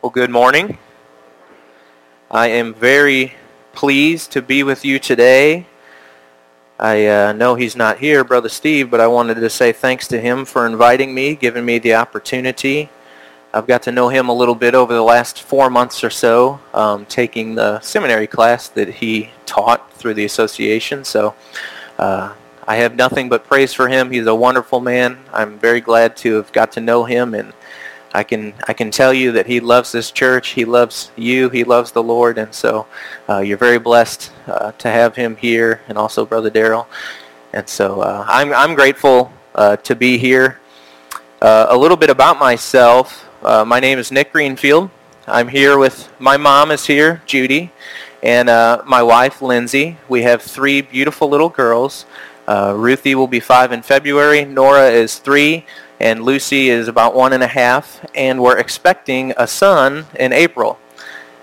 Well, good morning. I am very pleased to be with you today. I uh, know he's not here, Brother Steve, but I wanted to say thanks to him for inviting me, giving me the opportunity. I've got to know him a little bit over the last four months or so, um, taking the seminary class that he taught through the association. So uh, I have nothing but praise for him. He's a wonderful man. I'm very glad to have got to know him and I can I can tell you that he loves this church. He loves you. He loves the Lord, and so uh, you're very blessed uh, to have him here, and also Brother Daryl. And so uh, I'm I'm grateful uh, to be here. Uh, a little bit about myself. Uh, my name is Nick Greenfield. I'm here with my mom is here, Judy, and my wife Lindsay. We have three beautiful little girls. Ruthie will be five in February. Nora is three and Lucy is about one and a half, and we're expecting a son in April.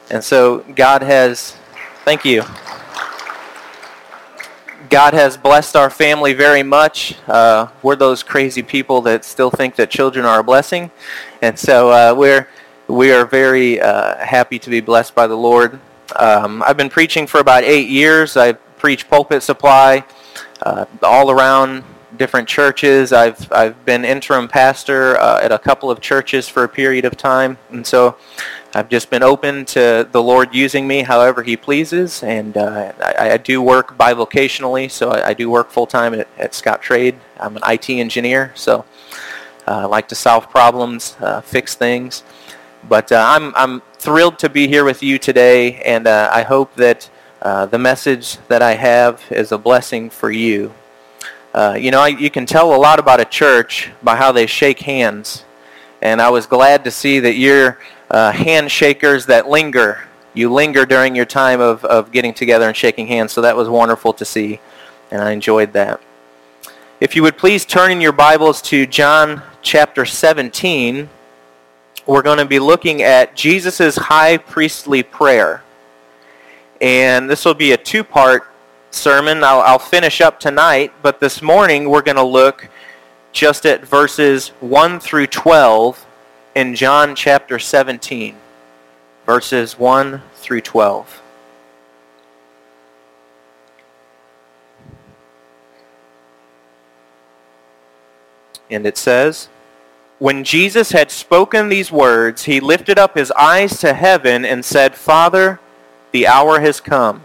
And so God has, thank you. God has blessed our family very much. Uh, we're those crazy people that still think that children are a blessing, and so uh, we're we are very uh, happy to be blessed by the Lord. Um, I've been preaching for about eight years. I preach pulpit supply uh, all around different churches. I've I've been interim pastor uh, at a couple of churches for a period of time, and so I've just been open to the Lord using me however He pleases. And uh, I, I, do work bivocationally, so I, I do work full time at, at Scottrade. I'm an IT engineer, so uh, I like to solve problems, uh, fix things. But uh, I'm I'm thrilled to be here with you today, and uh, I hope that. the message that I have is a blessing for you. Uh, you know, I, you can tell a lot about a church by how they shake hands. And I was glad to see that you're uh, handshakers that linger. You linger during your time of, of getting together and shaking hands. So that was wonderful to see. And I enjoyed that. If you would please turn in your Bibles to John chapter 17, we're going to be looking at Jesus' high priestly prayer. And this will be a two-part sermon. I'll, I'll finish up tonight, but this morning we're going to look just at verses 1 through 12 in John chapter 17. Verses 1 through 12. And it says, When Jesus had spoken these words, he lifted up his eyes to heaven and said, Father, the hour has come.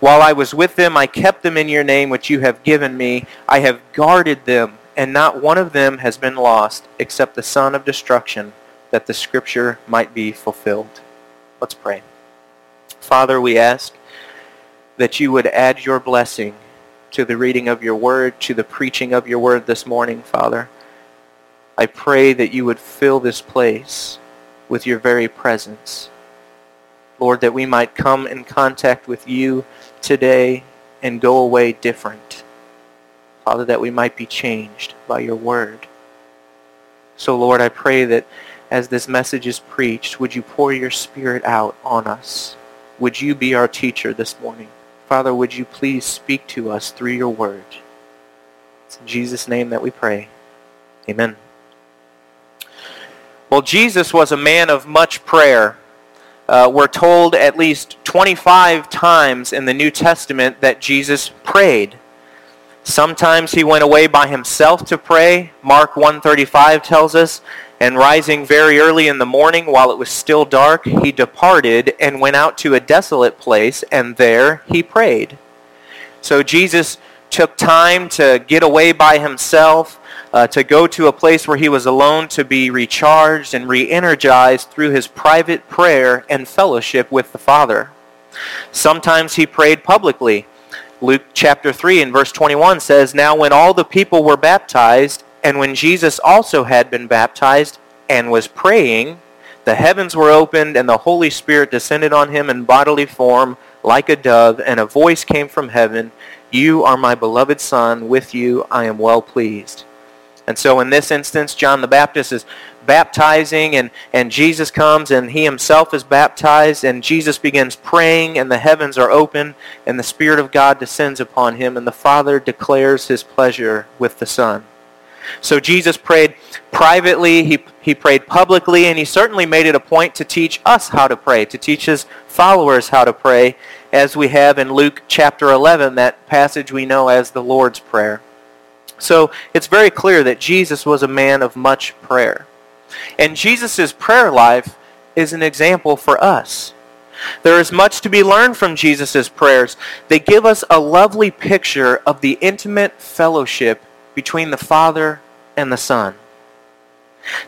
While I was with them, I kept them in your name which you have given me. I have guarded them, and not one of them has been lost, except the son of destruction, that the scripture might be fulfilled. Let's pray. Father, we ask that you would add your blessing to the reading of your word, to the preaching of your word this morning, Father. I pray that you would fill this place with your very presence. Lord, that we might come in contact with you today and go away different. Father, that we might be changed by your word. So, Lord, I pray that as this message is preached, would you pour your spirit out on us? Would you be our teacher this morning? Father, would you please speak to us through your word? It's in Jesus' name that we pray. Amen. Well, Jesus was a man of much prayer. Uh, we're told at least 25 times in the New Testament that Jesus prayed. Sometimes he went away by himself to pray. Mark 135 tells us, and rising very early in the morning while it was still dark, he departed and went out to a desolate place, and there he prayed. So Jesus took time to get away by himself uh, to go to a place where he was alone to be recharged and re-energized through his private prayer and fellowship with the Father. Sometimes he prayed publicly. Luke chapter 3 and verse 21 says, Now when all the people were baptized, and when Jesus also had been baptized and was praying, the heavens were opened, and the Holy Spirit descended on him in bodily form like a dove, and a voice came from heaven, You are my beloved Son, with you I am well pleased. And so in this instance, John the Baptist is baptizing and, and Jesus comes and he himself is baptized and Jesus begins praying and the heavens are open and the Spirit of God descends upon him and the Father declares his pleasure with the Son. So Jesus prayed privately, he, he prayed publicly, and he certainly made it a point to teach us how to pray, to teach his followers how to pray, as we have in Luke chapter 11, that passage we know as the Lord's Prayer. So it's very clear that Jesus was a man of much prayer. And Jesus' prayer life is an example for us. There is much to be learned from Jesus' prayers. They give us a lovely picture of the intimate fellowship between the Father and the Son.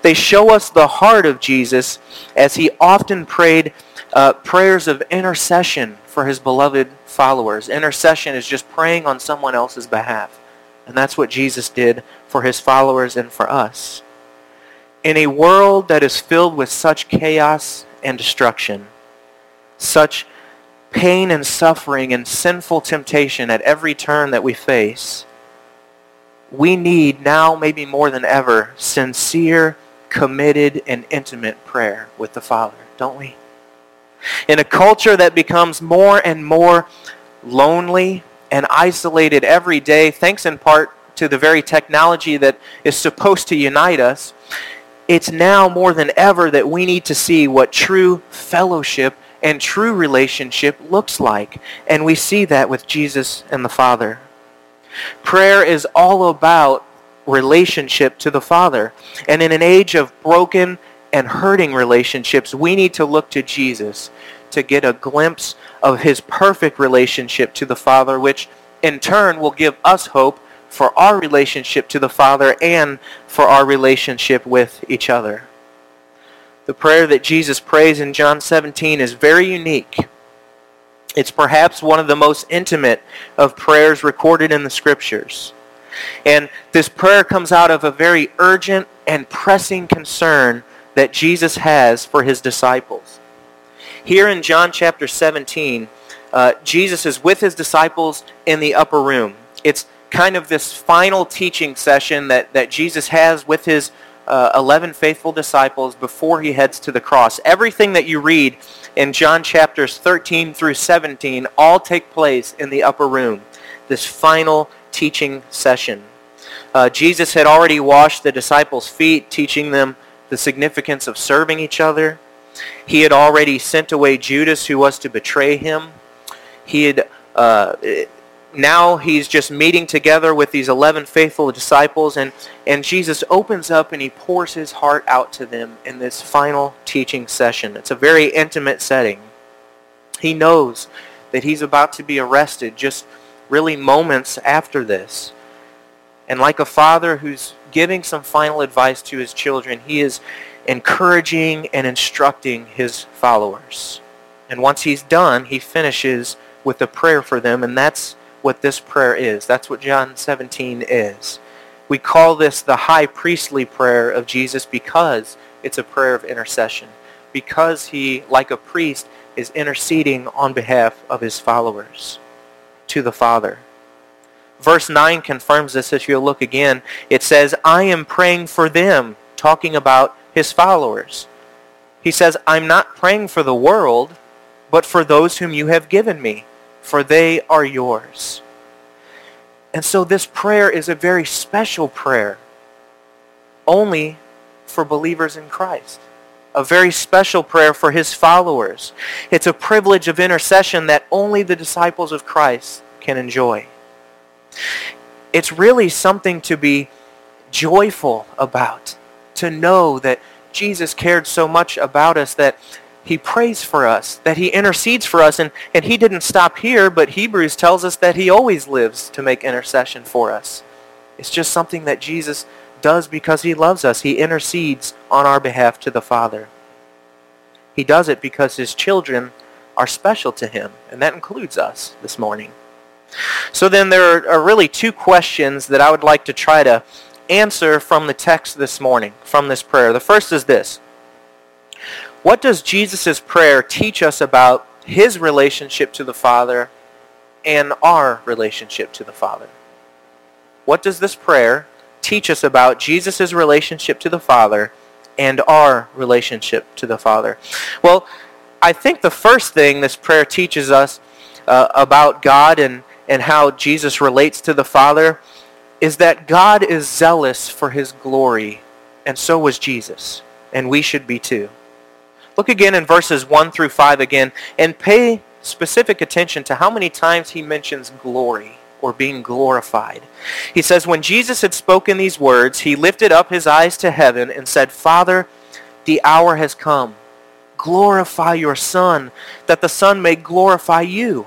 They show us the heart of Jesus as he often prayed uh, prayers of intercession for his beloved followers. Intercession is just praying on someone else's behalf. And that's what Jesus did for his followers and for us. In a world that is filled with such chaos and destruction, such pain and suffering and sinful temptation at every turn that we face, we need now, maybe more than ever, sincere, committed, and intimate prayer with the Father, don't we? In a culture that becomes more and more lonely and isolated every day, thanks in part to the very technology that is supposed to unite us, it's now more than ever that we need to see what true fellowship and true relationship looks like. And we see that with Jesus and the Father. Prayer is all about relationship to the Father. And in an age of broken and hurting relationships, we need to look to Jesus to get a glimpse of his perfect relationship to the Father, which in turn will give us hope for our relationship to the Father and for our relationship with each other. The prayer that Jesus prays in John 17 is very unique. It's perhaps one of the most intimate of prayers recorded in the Scriptures. And this prayer comes out of a very urgent and pressing concern that Jesus has for his disciples. Here in John chapter 17, uh, Jesus is with his disciples in the upper room. It's kind of this final teaching session that, that Jesus has with his uh, 11 faithful disciples before he heads to the cross. Everything that you read in John chapters 13 through 17 all take place in the upper room, this final teaching session. Uh, Jesus had already washed the disciples' feet, teaching them the significance of serving each other. He had already sent away Judas, who was to betray him. He had uh, now he's just meeting together with these 11 faithful disciples, and, and Jesus opens up and he pours his heart out to them in this final teaching session. It's a very intimate setting. He knows that he's about to be arrested just really moments after this. And like a father who's giving some final advice to his children, he is encouraging and instructing his followers. And once he's done, he finishes with a prayer for them, and that's what this prayer is. That's what John 17 is. We call this the high priestly prayer of Jesus because it's a prayer of intercession. Because he, like a priest, is interceding on behalf of his followers to the Father. Verse 9 confirms this if you'll look again. It says, I am praying for them, talking about his followers. He says, I'm not praying for the world, but for those whom you have given me for they are yours. And so this prayer is a very special prayer, only for believers in Christ. A very special prayer for his followers. It's a privilege of intercession that only the disciples of Christ can enjoy. It's really something to be joyful about, to know that Jesus cared so much about us that he prays for us, that he intercedes for us. And, and he didn't stop here, but Hebrews tells us that he always lives to make intercession for us. It's just something that Jesus does because he loves us. He intercedes on our behalf to the Father. He does it because his children are special to him, and that includes us this morning. So then there are really two questions that I would like to try to answer from the text this morning, from this prayer. The first is this. What does Jesus' prayer teach us about his relationship to the Father and our relationship to the Father? What does this prayer teach us about Jesus' relationship to the Father and our relationship to the Father? Well, I think the first thing this prayer teaches us uh, about God and, and how Jesus relates to the Father is that God is zealous for his glory, and so was Jesus, and we should be too. Look again in verses 1 through 5 again and pay specific attention to how many times he mentions glory or being glorified. He says, When Jesus had spoken these words, he lifted up his eyes to heaven and said, Father, the hour has come. Glorify your Son, that the Son may glorify you,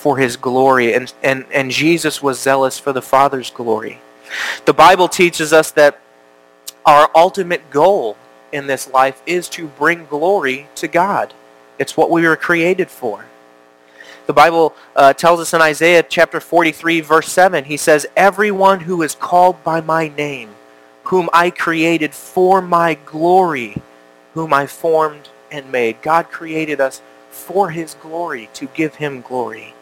for his glory, and, and, and Jesus was zealous for the Father's glory. The Bible teaches us that our ultimate goal in this life is to bring glory to God. It's what we were created for. The Bible uh, tells us in Isaiah chapter 43, verse 7, he says, Everyone who is called by my name, whom I created for my glory, whom I formed and made. God created us for his glory, to give him glory.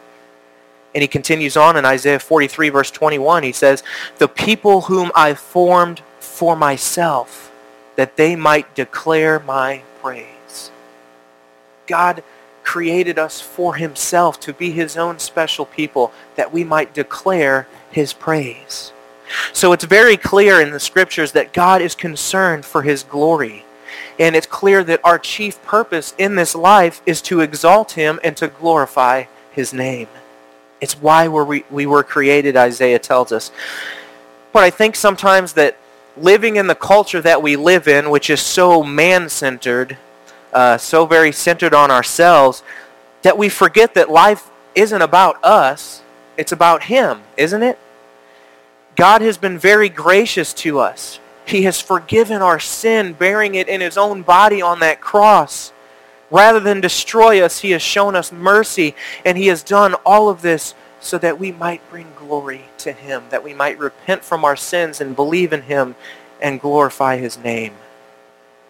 And he continues on in Isaiah 43, verse 21, he says, The people whom I formed for myself, that they might declare my praise. God created us for himself to be his own special people, that we might declare his praise. So it's very clear in the scriptures that God is concerned for his glory. And it's clear that our chief purpose in this life is to exalt him and to glorify his name. It's why we we were created, Isaiah tells us. But I think sometimes that living in the culture that we live in, which is so man-centered, uh, so very centered on ourselves, that we forget that life isn't about us. It's about Him, isn't it? God has been very gracious to us. He has forgiven our sin, bearing it in His own body on that cross. Rather than destroy us, He has shown us mercy, and He has done all of this so that we might bring glory to him, that we might repent from our sins and believe in him and glorify his name.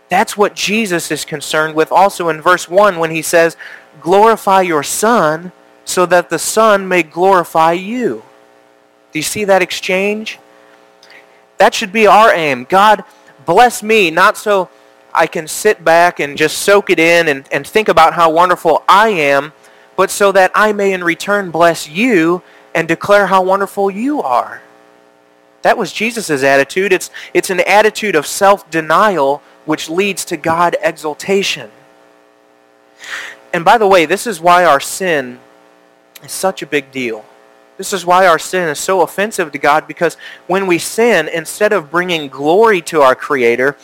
That's what Jesus is concerned with also in verse 1 when he says, glorify your Son so that the Son may glorify you. Do you see that exchange? That should be our aim. God, bless me, not so I can sit back and just soak it in and, and think about how wonderful I am, but so that I may in return bless you and declare how wonderful you are. That was Jesus' attitude. It's, it's an attitude of self-denial which leads to God exaltation. And by the way, this is why our sin is such a big deal. This is why our sin is so offensive to God because when we sin, instead of bringing glory to our Creator,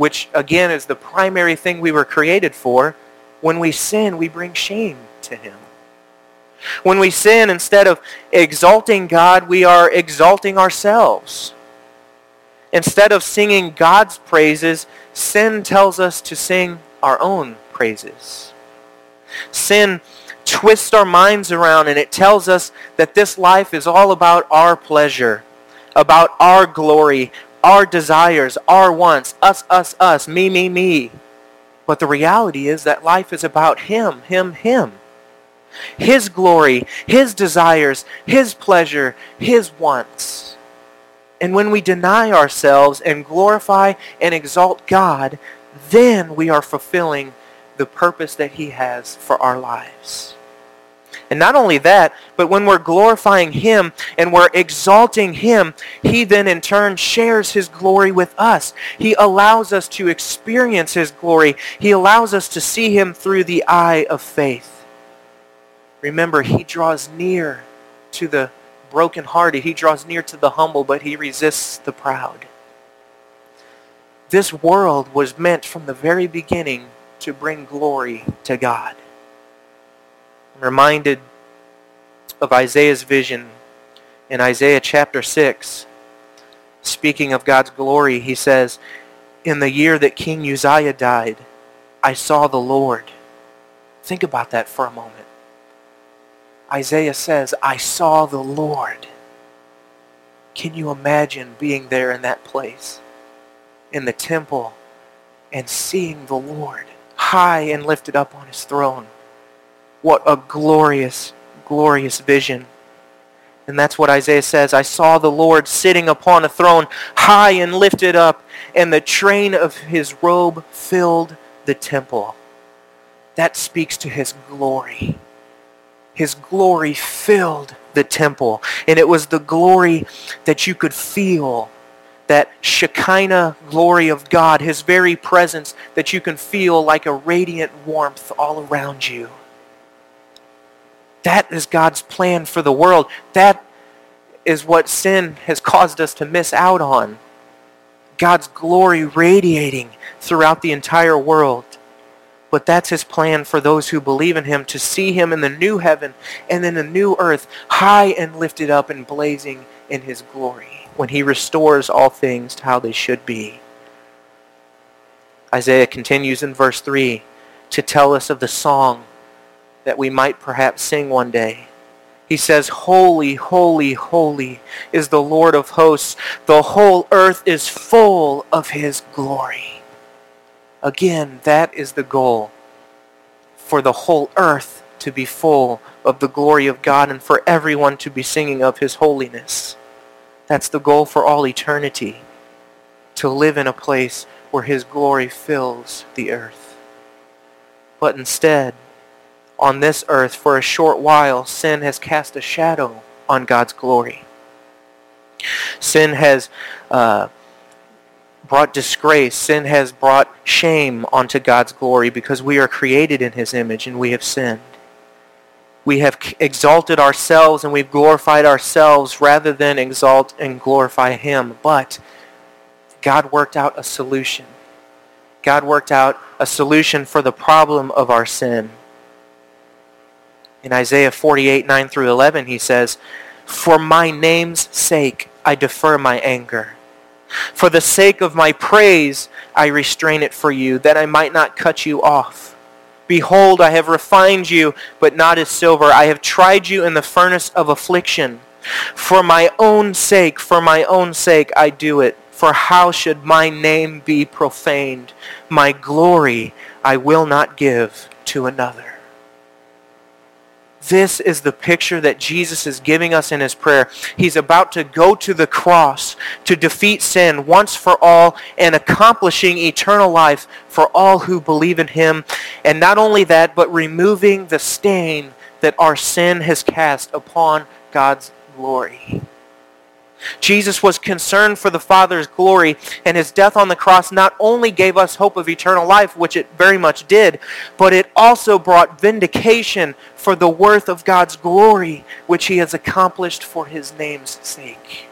which again is the primary thing we were created for, when we sin, we bring shame to him. When we sin, instead of exalting God, we are exalting ourselves. Instead of singing God's praises, sin tells us to sing our own praises. Sin twists our minds around and it tells us that this life is all about our pleasure, about our glory, our desires, our wants, us, us, us, me, me, me. But the reality is that life is about Him, Him, Him. His glory, His desires, His pleasure, His wants. And when we deny ourselves and glorify and exalt God, then we are fulfilling the purpose that He has for our lives. And not only that, but when we're glorifying Him and we're exalting Him, He then in turn shares His glory with us. He allows us to experience His glory. He allows us to see Him through the eye of faith. Remember, He draws near to the brokenhearted. He draws near to the humble, but He resists the proud. This world was meant from the very beginning to bring glory to God. I'm reminded of Isaiah's vision in Isaiah chapter 6. Speaking of God's glory, he says, In the year that King Uzziah died, I saw the Lord. Think about that for a moment. Isaiah says, I saw the Lord. Can you imagine being there in that place, in the temple, and seeing the Lord high and lifted up on his throne? What a glorious, glorious vision. And that's what Isaiah says. I saw the Lord sitting upon a throne, high and lifted up, and the train of his robe filled the temple. That speaks to his glory. His glory filled the temple. And it was the glory that you could feel, that Shekinah glory of God, his very presence that you can feel like a radiant warmth all around you. That is God's plan for the world. That is what sin has caused us to miss out on. God's glory radiating throughout the entire world. But that's his plan for those who believe in him, to see him in the new heaven and in the new earth, high and lifted up and blazing in his glory, when he restores all things to how they should be. Isaiah continues in verse 3 to tell us of the song that we might perhaps sing one day. He says, Holy, holy, holy is the Lord of hosts. The whole earth is full of his glory. Again, that is the goal. For the whole earth to be full of the glory of God and for everyone to be singing of his holiness. That's the goal for all eternity. To live in a place where his glory fills the earth. But instead, on this earth for a short while, sin has cast a shadow on God's glory. Sin has uh, brought disgrace. Sin has brought shame onto God's glory because we are created in his image and we have sinned. We have exalted ourselves and we've glorified ourselves rather than exalt and glorify him. But God worked out a solution. God worked out a solution for the problem of our sin. In Isaiah 48, 9 through 11, he says, For my name's sake I defer my anger. For the sake of my praise I restrain it for you, that I might not cut you off. Behold, I have refined you, but not as silver. I have tried you in the furnace of affliction. For my own sake, for my own sake I do it. For how should my name be profaned? My glory I will not give to another. This is the picture that Jesus is giving us in his prayer. He's about to go to the cross to defeat sin once for all and accomplishing eternal life for all who believe in him. And not only that, but removing the stain that our sin has cast upon God's glory. Jesus was concerned for the Father's glory, and his death on the cross not only gave us hope of eternal life, which it very much did, but it also brought vindication for the worth of God's glory, which he has accomplished for his name's sake.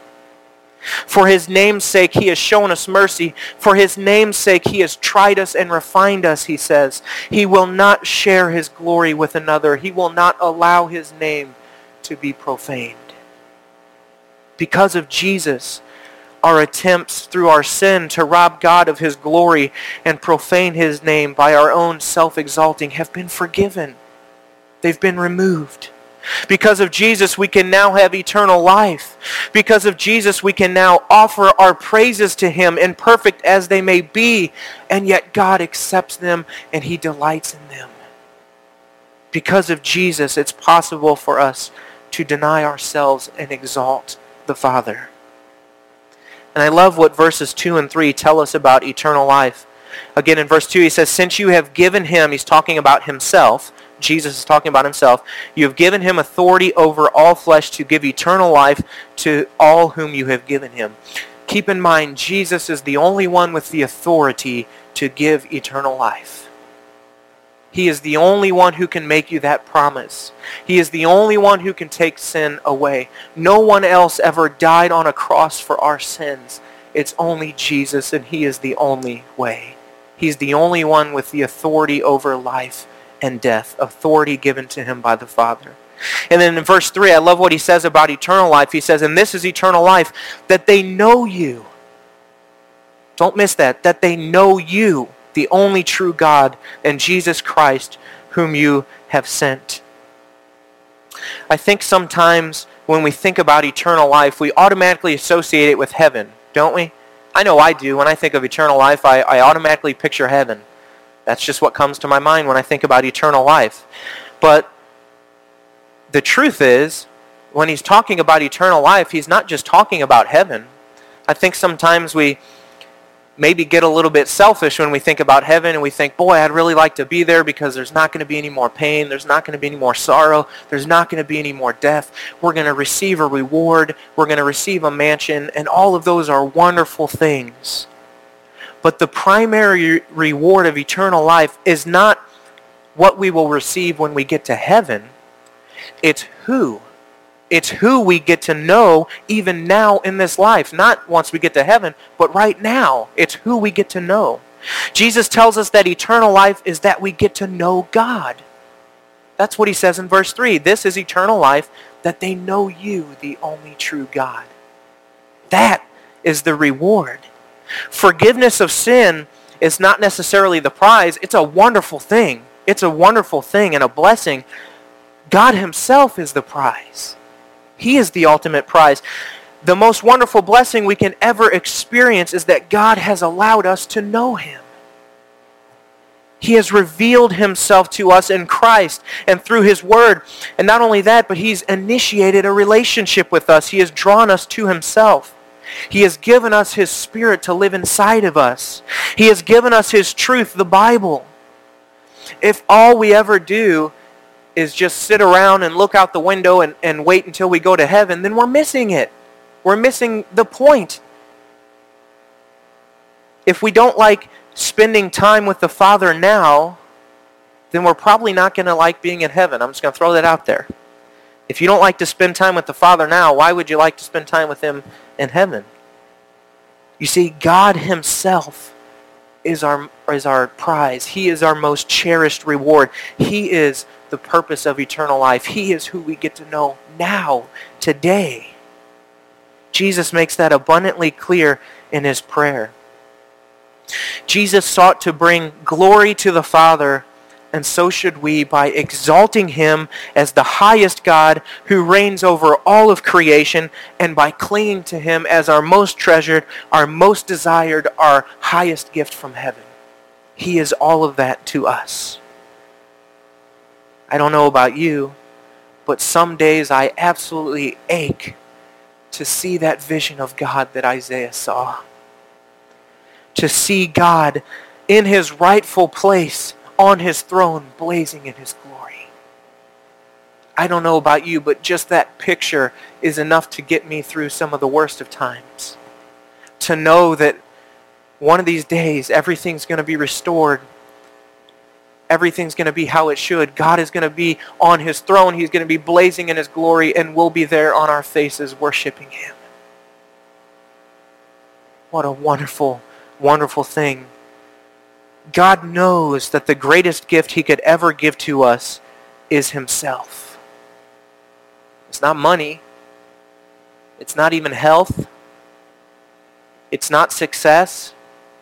For his name's sake, he has shown us mercy. For his name's sake, he has tried us and refined us, he says. He will not share his glory with another. He will not allow his name to be profaned because of Jesus, our attempts through our sin to rob God of his glory and profane his name by our own self-exalting have been forgiven. They've been removed. Because of Jesus, we can now have eternal life. Because of Jesus, we can now offer our praises to him, imperfect as they may be, and yet God accepts them and he delights in them. Because of Jesus, it's possible for us to deny ourselves and exalt the Father. And I love what verses 2 and 3 tell us about eternal life. Again, in verse 2, he says, Since you have given him, he's talking about himself. Jesus is talking about himself. You have given him authority over all flesh to give eternal life to all whom you have given him. Keep in mind, Jesus is the only one with the authority to give eternal life. He is the only one who can make you that promise. He is the only one who can take sin away. No one else ever died on a cross for our sins. It's only Jesus, and he is the only way. He's the only one with the authority over life and death, authority given to him by the Father. And then in verse 3, I love what he says about eternal life. He says, And this is eternal life, that they know you. Don't miss that. That they know you, the only true God, and Jesus Christ, whom you have sent. I think sometimes when we think about eternal life, we automatically associate it with heaven, don't we? I know I do. When I think of eternal life, I, I automatically picture heaven. That's just what comes to my mind when I think about eternal life. But the truth is, when he's talking about eternal life, he's not just talking about heaven. I think sometimes we maybe get a little bit selfish when we think about heaven and we think, boy, I'd really like to be there because there's not going to be any more pain. There's not going to be any more sorrow. There's not going to be any more death. We're going to receive a reward. We're going to receive a mansion. And all of those are wonderful things. But the primary reward of eternal life is not what we will receive when we get to heaven. It's who. It's who we get to know even now in this life. Not once we get to heaven, but right now. It's who we get to know. Jesus tells us that eternal life is that we get to know God. That's what he says in verse 3. This is eternal life, that they know you, the only true God. That is the reward. Forgiveness of sin is not necessarily the prize. It's a wonderful thing. It's a wonderful thing and a blessing. God himself is the prize. He is the ultimate prize. The most wonderful blessing we can ever experience is that God has allowed us to know him. He has revealed himself to us in Christ and through his word. And not only that, but he's initiated a relationship with us. He has drawn us to himself. He has given us His Spirit to live inside of us. He has given us His truth, the Bible. If all we ever do is just sit around and look out the window and, and wait until we go to heaven, then we're missing it. We're missing the point. If we don't like spending time with the Father now, then we're probably not going to like being in heaven. I'm just going to throw that out there. If you don't like to spend time with the Father now, why would you like to spend time with Him in heaven. You see, God himself is our, is our prize. He is our most cherished reward. He is the purpose of eternal life. He is who we get to know now, today. Jesus makes that abundantly clear in his prayer. Jesus sought to bring glory to the Father and so should we by exalting him as the highest God who reigns over all of creation and by clinging to him as our most treasured, our most desired, our highest gift from heaven. He is all of that to us. I don't know about you, but some days I absolutely ache to see that vision of God that Isaiah saw. To see God in his rightful place on his throne, blazing in his glory. I don't know about you, but just that picture is enough to get me through some of the worst of times. To know that one of these days everything's going to be restored. Everything's going to be how it should. God is going to be on his throne. He's going to be blazing in his glory, and we'll be there on our faces worshiping him. What a wonderful, wonderful thing God knows that the greatest gift he could ever give to us is himself. It's not money. It's not even health. It's not success.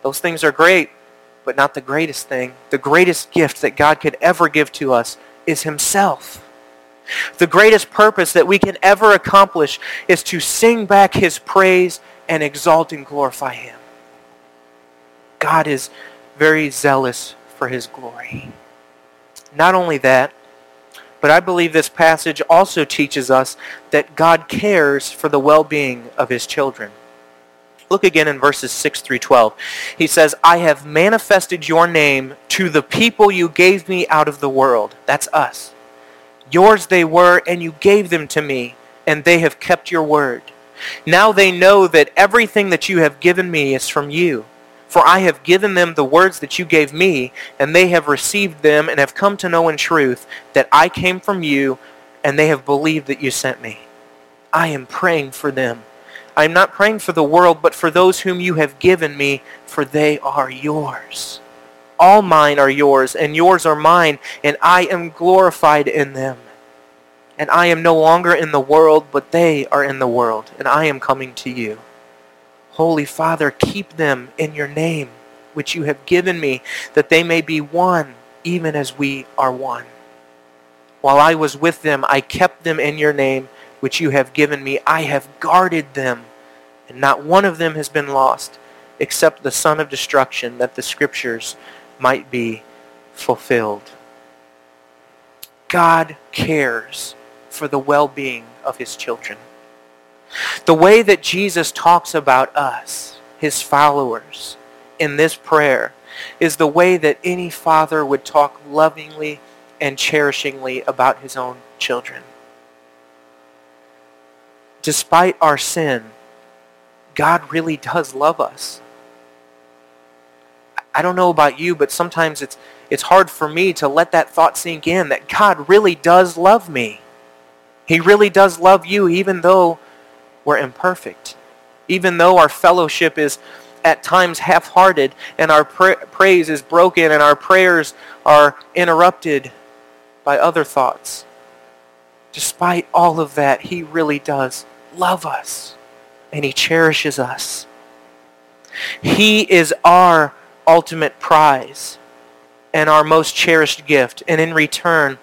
Those things are great, but not the greatest thing. The greatest gift that God could ever give to us is himself. The greatest purpose that we can ever accomplish is to sing back his praise and exalt and glorify him. God is very zealous for his glory. Not only that, but I believe this passage also teaches us that God cares for the well-being of his children. Look again in verses 6 through 12. He says, I have manifested your name to the people you gave me out of the world. That's us. Yours they were, and you gave them to me, and they have kept your word. Now they know that everything that you have given me is from you. For I have given them the words that you gave me, and they have received them and have come to know in truth that I came from you, and they have believed that you sent me. I am praying for them. I am not praying for the world, but for those whom you have given me, for they are yours. All mine are yours, and yours are mine, and I am glorified in them. And I am no longer in the world, but they are in the world, and I am coming to you. Holy Father, keep them in your name, which you have given me, that they may be one, even as we are one. While I was with them, I kept them in your name, which you have given me. I have guarded them, and not one of them has been lost, except the son of destruction, that the scriptures might be fulfilled. God cares for the well-being of his children. The way that Jesus talks about us, his followers, in this prayer is the way that any father would talk lovingly and cherishingly about his own children. Despite our sin, God really does love us. I don't know about you, but sometimes it's, it's hard for me to let that thought sink in that God really does love me. He really does love you even though we're imperfect. Even though our fellowship is at times half-hearted and our pra- praise is broken and our prayers are interrupted by other thoughts. Despite all of that, he really does love us and he cherishes us. He is our ultimate prize and our most cherished gift. And in return,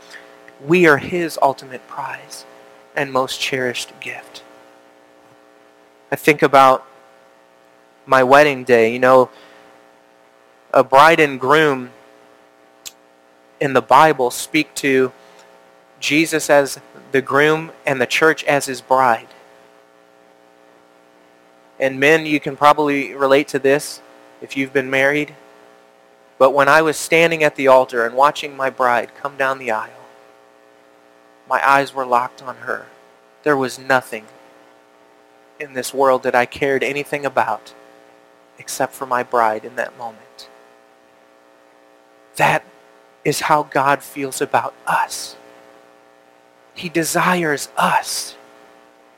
we are his ultimate prize and most cherished gift. I think about my wedding day. You know, a bride and groom in the Bible speak to Jesus as the groom and the church as his bride. And men, you can probably relate to this if you've been married. But when I was standing at the altar and watching my bride come down the aisle, my eyes were locked on her. There was nothing in this world that I cared anything about except for my bride in that moment. That is how God feels about us. He desires us.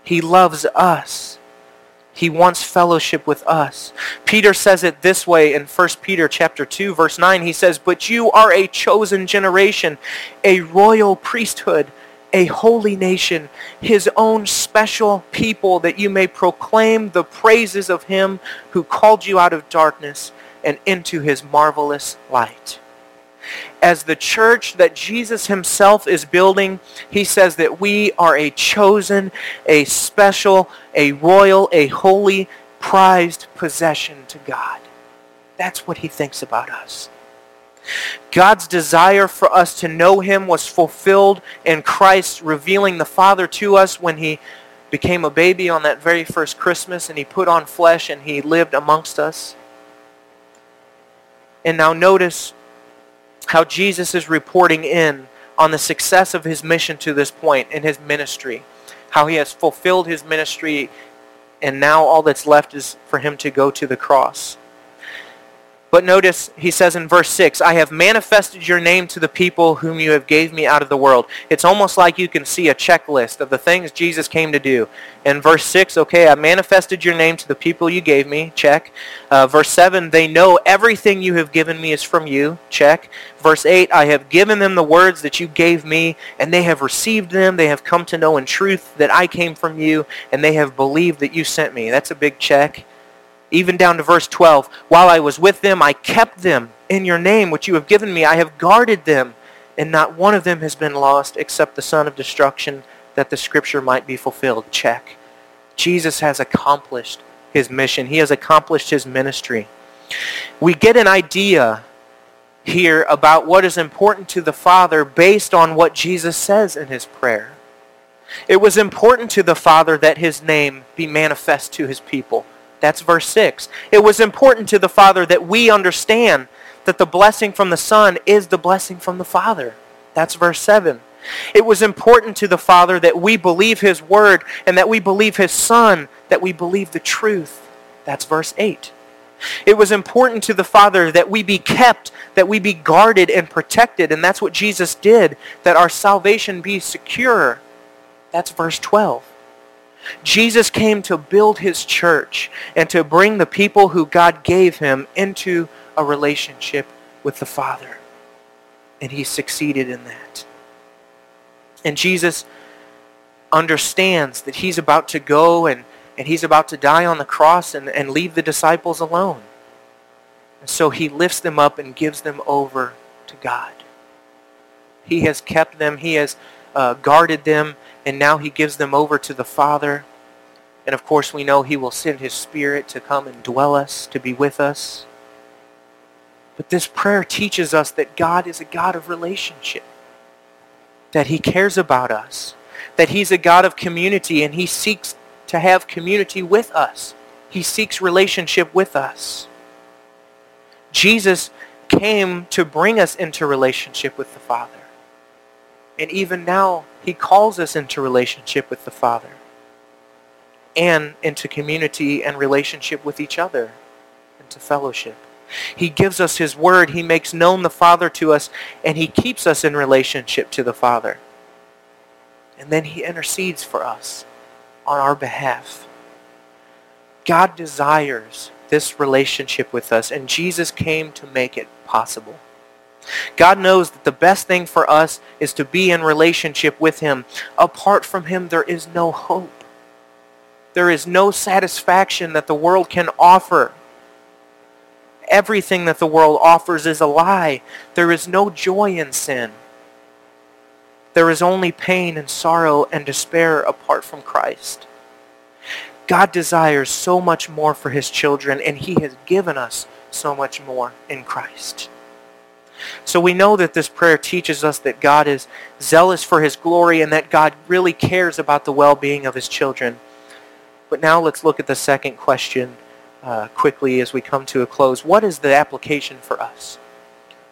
He loves us. He wants fellowship with us. Peter says it this way in 1 Peter chapter 2 verse 9. He says, "But you are a chosen generation, a royal priesthood, a holy nation, his own special people, that you may proclaim the praises of him who called you out of darkness and into his marvelous light. As the church that Jesus himself is building, he says that we are a chosen, a special, a royal, a holy, prized possession to God. That's what he thinks about us. God's desire for us to know him was fulfilled in Christ revealing the Father to us when he became a baby on that very first Christmas and he put on flesh and he lived amongst us. And now notice how Jesus is reporting in on the success of his mission to this point in his ministry. How he has fulfilled his ministry and now all that's left is for him to go to the cross. But notice he says in verse 6, I have manifested your name to the people whom you have gave me out of the world. It's almost like you can see a checklist of the things Jesus came to do. In verse 6, okay, I manifested your name to the people you gave me, check. Uh, verse 7, they know everything you have given me is from you, check. Verse 8, I have given them the words that you gave me, and they have received them. They have come to know in truth that I came from you, and they have believed that you sent me. That's a big check even down to verse 12. While I was with them, I kept them in your name, which you have given me. I have guarded them, and not one of them has been lost except the son of destruction, that the scripture might be fulfilled. Check. Jesus has accomplished his mission. He has accomplished his ministry. We get an idea here about what is important to the Father based on what Jesus says in his prayer. It was important to the Father that his name be manifest to his people. That's verse 6. It was important to the Father that we understand that the blessing from the Son is the blessing from the Father. That's verse 7. It was important to the Father that we believe his word and that we believe his Son, that we believe the truth. That's verse 8. It was important to the Father that we be kept, that we be guarded and protected, and that's what Jesus did, that our salvation be secure. That's verse 12. Jesus came to build his church and to bring the people who God gave him into a relationship with the Father. And he succeeded in that. And Jesus understands that he's about to go and, and he's about to die on the cross and, and leave the disciples alone. And so he lifts them up and gives them over to God. He has kept them. He has uh, guarded them and now he gives them over to the Father. And of course, we know he will send his Spirit to come and dwell us, to be with us. But this prayer teaches us that God is a God of relationship, that he cares about us, that he's a God of community, and he seeks to have community with us. He seeks relationship with us. Jesus came to bring us into relationship with the Father. And even now, he calls us into relationship with the Father and into community and relationship with each other, into fellowship. He gives us his word. He makes known the Father to us, and he keeps us in relationship to the Father. And then he intercedes for us on our behalf. God desires this relationship with us, and Jesus came to make it possible. God knows that the best thing for us is to be in relationship with him. Apart from him, there is no hope. There is no satisfaction that the world can offer. Everything that the world offers is a lie. There is no joy in sin. There is only pain and sorrow and despair apart from Christ. God desires so much more for his children, and he has given us so much more in Christ. So we know that this prayer teaches us that God is zealous for his glory and that God really cares about the well-being of his children. But now let's look at the second question uh, quickly as we come to a close. What is the application for us?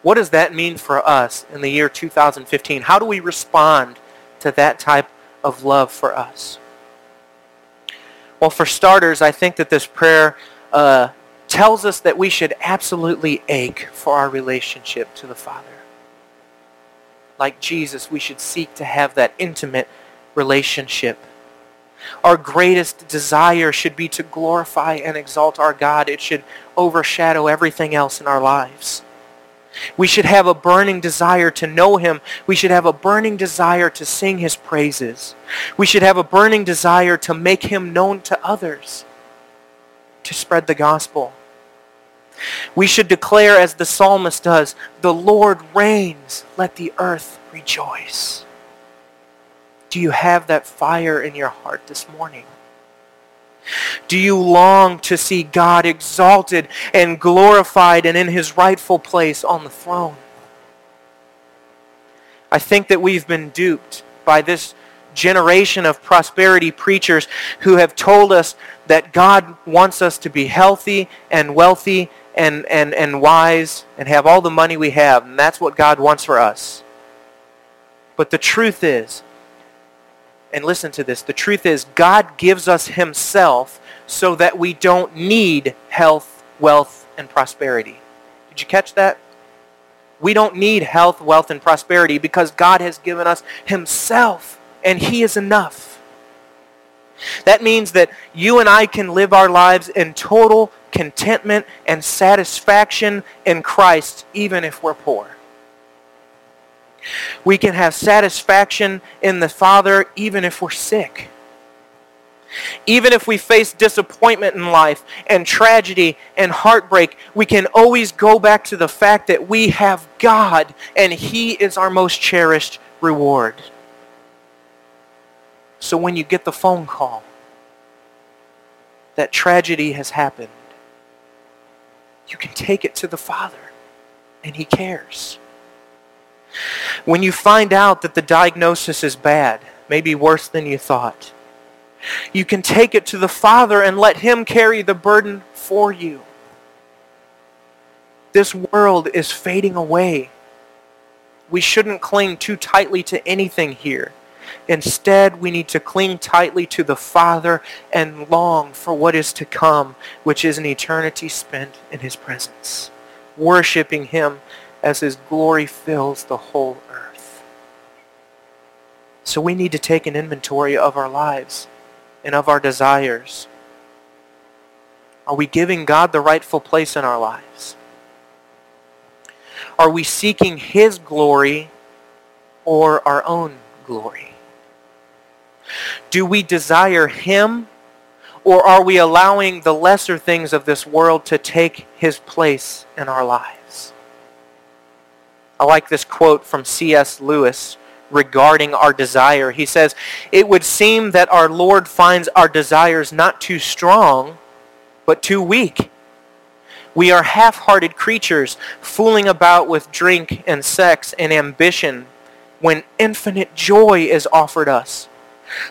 What does that mean for us in the year 2015? How do we respond to that type of love for us? Well, for starters, I think that this prayer uh, tells us that we should absolutely ache for our relationship to the Father. Like Jesus, we should seek to have that intimate relationship. Our greatest desire should be to glorify and exalt our God. It should overshadow everything else in our lives. We should have a burning desire to know him. We should have a burning desire to sing his praises. We should have a burning desire to make him known to others to spread the gospel. We should declare as the psalmist does, the Lord reigns, let the earth rejoice. Do you have that fire in your heart this morning? Do you long to see God exalted and glorified and in his rightful place on the throne? I think that we've been duped by this generation of prosperity preachers who have told us that God wants us to be healthy and wealthy and, and, and wise and have all the money we have. And that's what God wants for us. But the truth is, and listen to this, the truth is God gives us himself so that we don't need health, wealth, and prosperity. Did you catch that? We don't need health, wealth, and prosperity because God has given us himself and he is enough. That means that you and I can live our lives in total contentment and satisfaction in Christ even if we're poor. We can have satisfaction in the Father even if we're sick. Even if we face disappointment in life and tragedy and heartbreak, we can always go back to the fact that we have God and He is our most cherished reward. So when you get the phone call that tragedy has happened, you can take it to the Father and He cares. When you find out that the diagnosis is bad, maybe worse than you thought, you can take it to the Father and let Him carry the burden for you. This world is fading away. We shouldn't cling too tightly to anything here. Instead, we need to cling tightly to the Father and long for what is to come, which is an eternity spent in His presence, worshiping Him as His glory fills the whole earth. So we need to take an inventory of our lives and of our desires? Are we giving God the rightful place in our lives? Are we seeking His glory or our own glory? Do we desire Him or are we allowing the lesser things of this world to take His place in our lives? I like this quote from C.S. Lewis regarding our desire. He says, It would seem that our Lord finds our desires not too strong, but too weak. We are half-hearted creatures fooling about with drink and sex and ambition when infinite joy is offered us.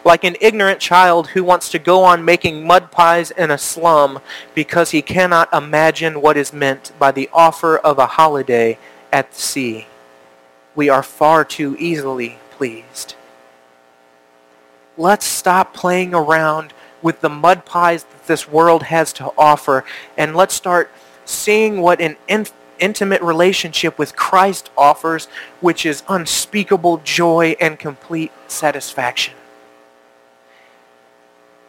Like an ignorant child who wants to go on making mud pies in a slum because he cannot imagine what is meant by the offer of a holiday at the sea we are far too easily pleased. Let's stop playing around with the mud pies that this world has to offer and let's start seeing what an in- intimate relationship with Christ offers, which is unspeakable joy and complete satisfaction.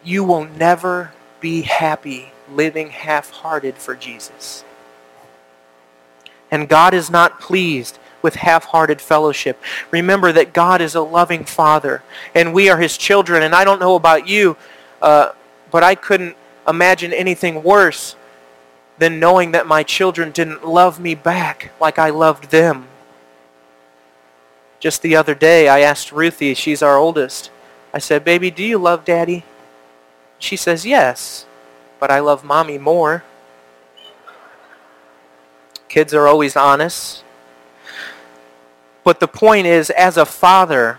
You will never be happy living half-hearted for Jesus. And God is not pleased with half-hearted fellowship. Remember that God is a loving Father, and we are His children. And I don't know about you, uh, but I couldn't imagine anything worse than knowing that my children didn't love me back like I loved them. Just the other day, I asked Ruthie, she's our oldest, I said, baby, do you love daddy? She says, yes, but I love mommy more. Kids are always honest. But the point is, as a father,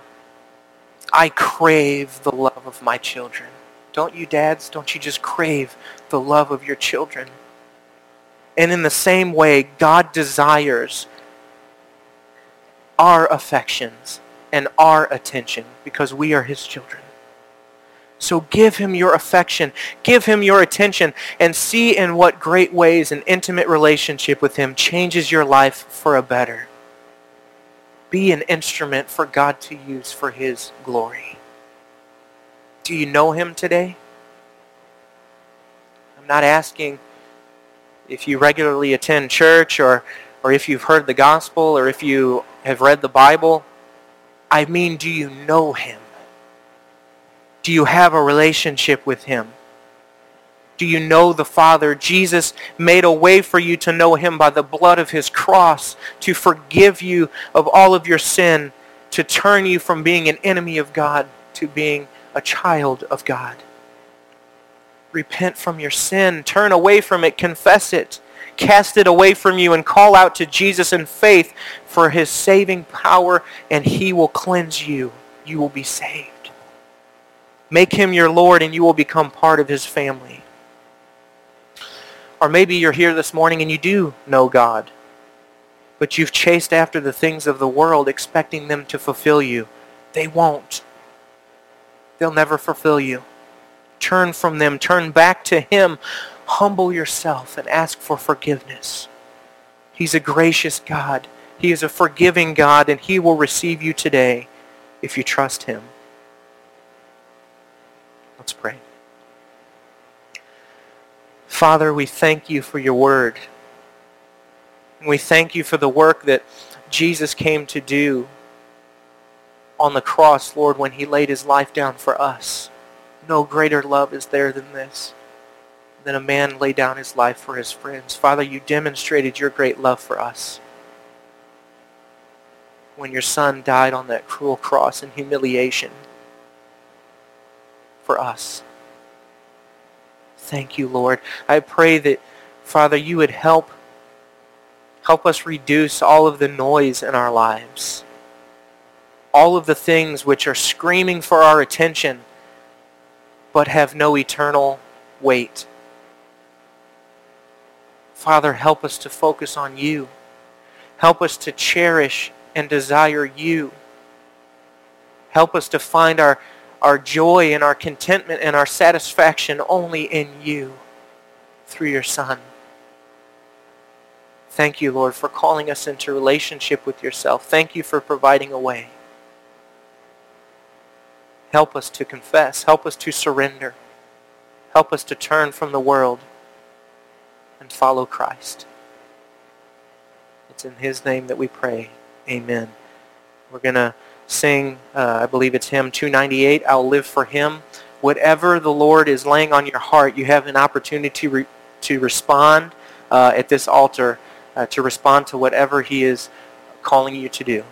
I crave the love of my children. Don't you dads? Don't you just crave the love of your children? And in the same way, God desires our affections and our attention because we are his children. So give him your affection, give him your attention, and see in what great ways an intimate relationship with him changes your life for a better be an instrument for God to use for his glory. Do you know him today? I'm not asking if you regularly attend church or, or if you've heard the gospel or if you have read the Bible. I mean, do you know him? Do you have a relationship with him? Do you know the Father? Jesus made a way for you to know him by the blood of his cross, to forgive you of all of your sin, to turn you from being an enemy of God to being a child of God. Repent from your sin. Turn away from it. Confess it. Cast it away from you and call out to Jesus in faith for his saving power and he will cleanse you. You will be saved. Make him your Lord and you will become part of his family. Or maybe you're here this morning and you do know God, but you've chased after the things of the world expecting them to fulfill you. They won't. They'll never fulfill you. Turn from them. Turn back to Him. Humble yourself and ask for forgiveness. He's a gracious God. He is a forgiving God, and He will receive you today if you trust Him. Let's pray. Father, we thank you for your word. And We thank you for the work that Jesus came to do on the cross, Lord, when he laid his life down for us. No greater love is there than this, than a man lay down his life for his friends. Father, you demonstrated your great love for us when your son died on that cruel cross in humiliation for us. Thank you, Lord. I pray that, Father, you would help help us reduce all of the noise in our lives. All of the things which are screaming for our attention but have no eternal weight. Father, help us to focus on you. Help us to cherish and desire you. Help us to find our, our joy and our contentment and our satisfaction only in you through your Son. Thank you, Lord, for calling us into relationship with yourself. Thank you for providing a way. Help us to confess. Help us to surrender. Help us to turn from the world and follow Christ. It's in his name that we pray. Amen. We're going to sing, uh, I believe it's hymn 298, I'll live for him. Whatever the Lord is laying on your heart, you have an opportunity to, re- to respond uh, at this altar, uh, to respond to whatever he is calling you to do.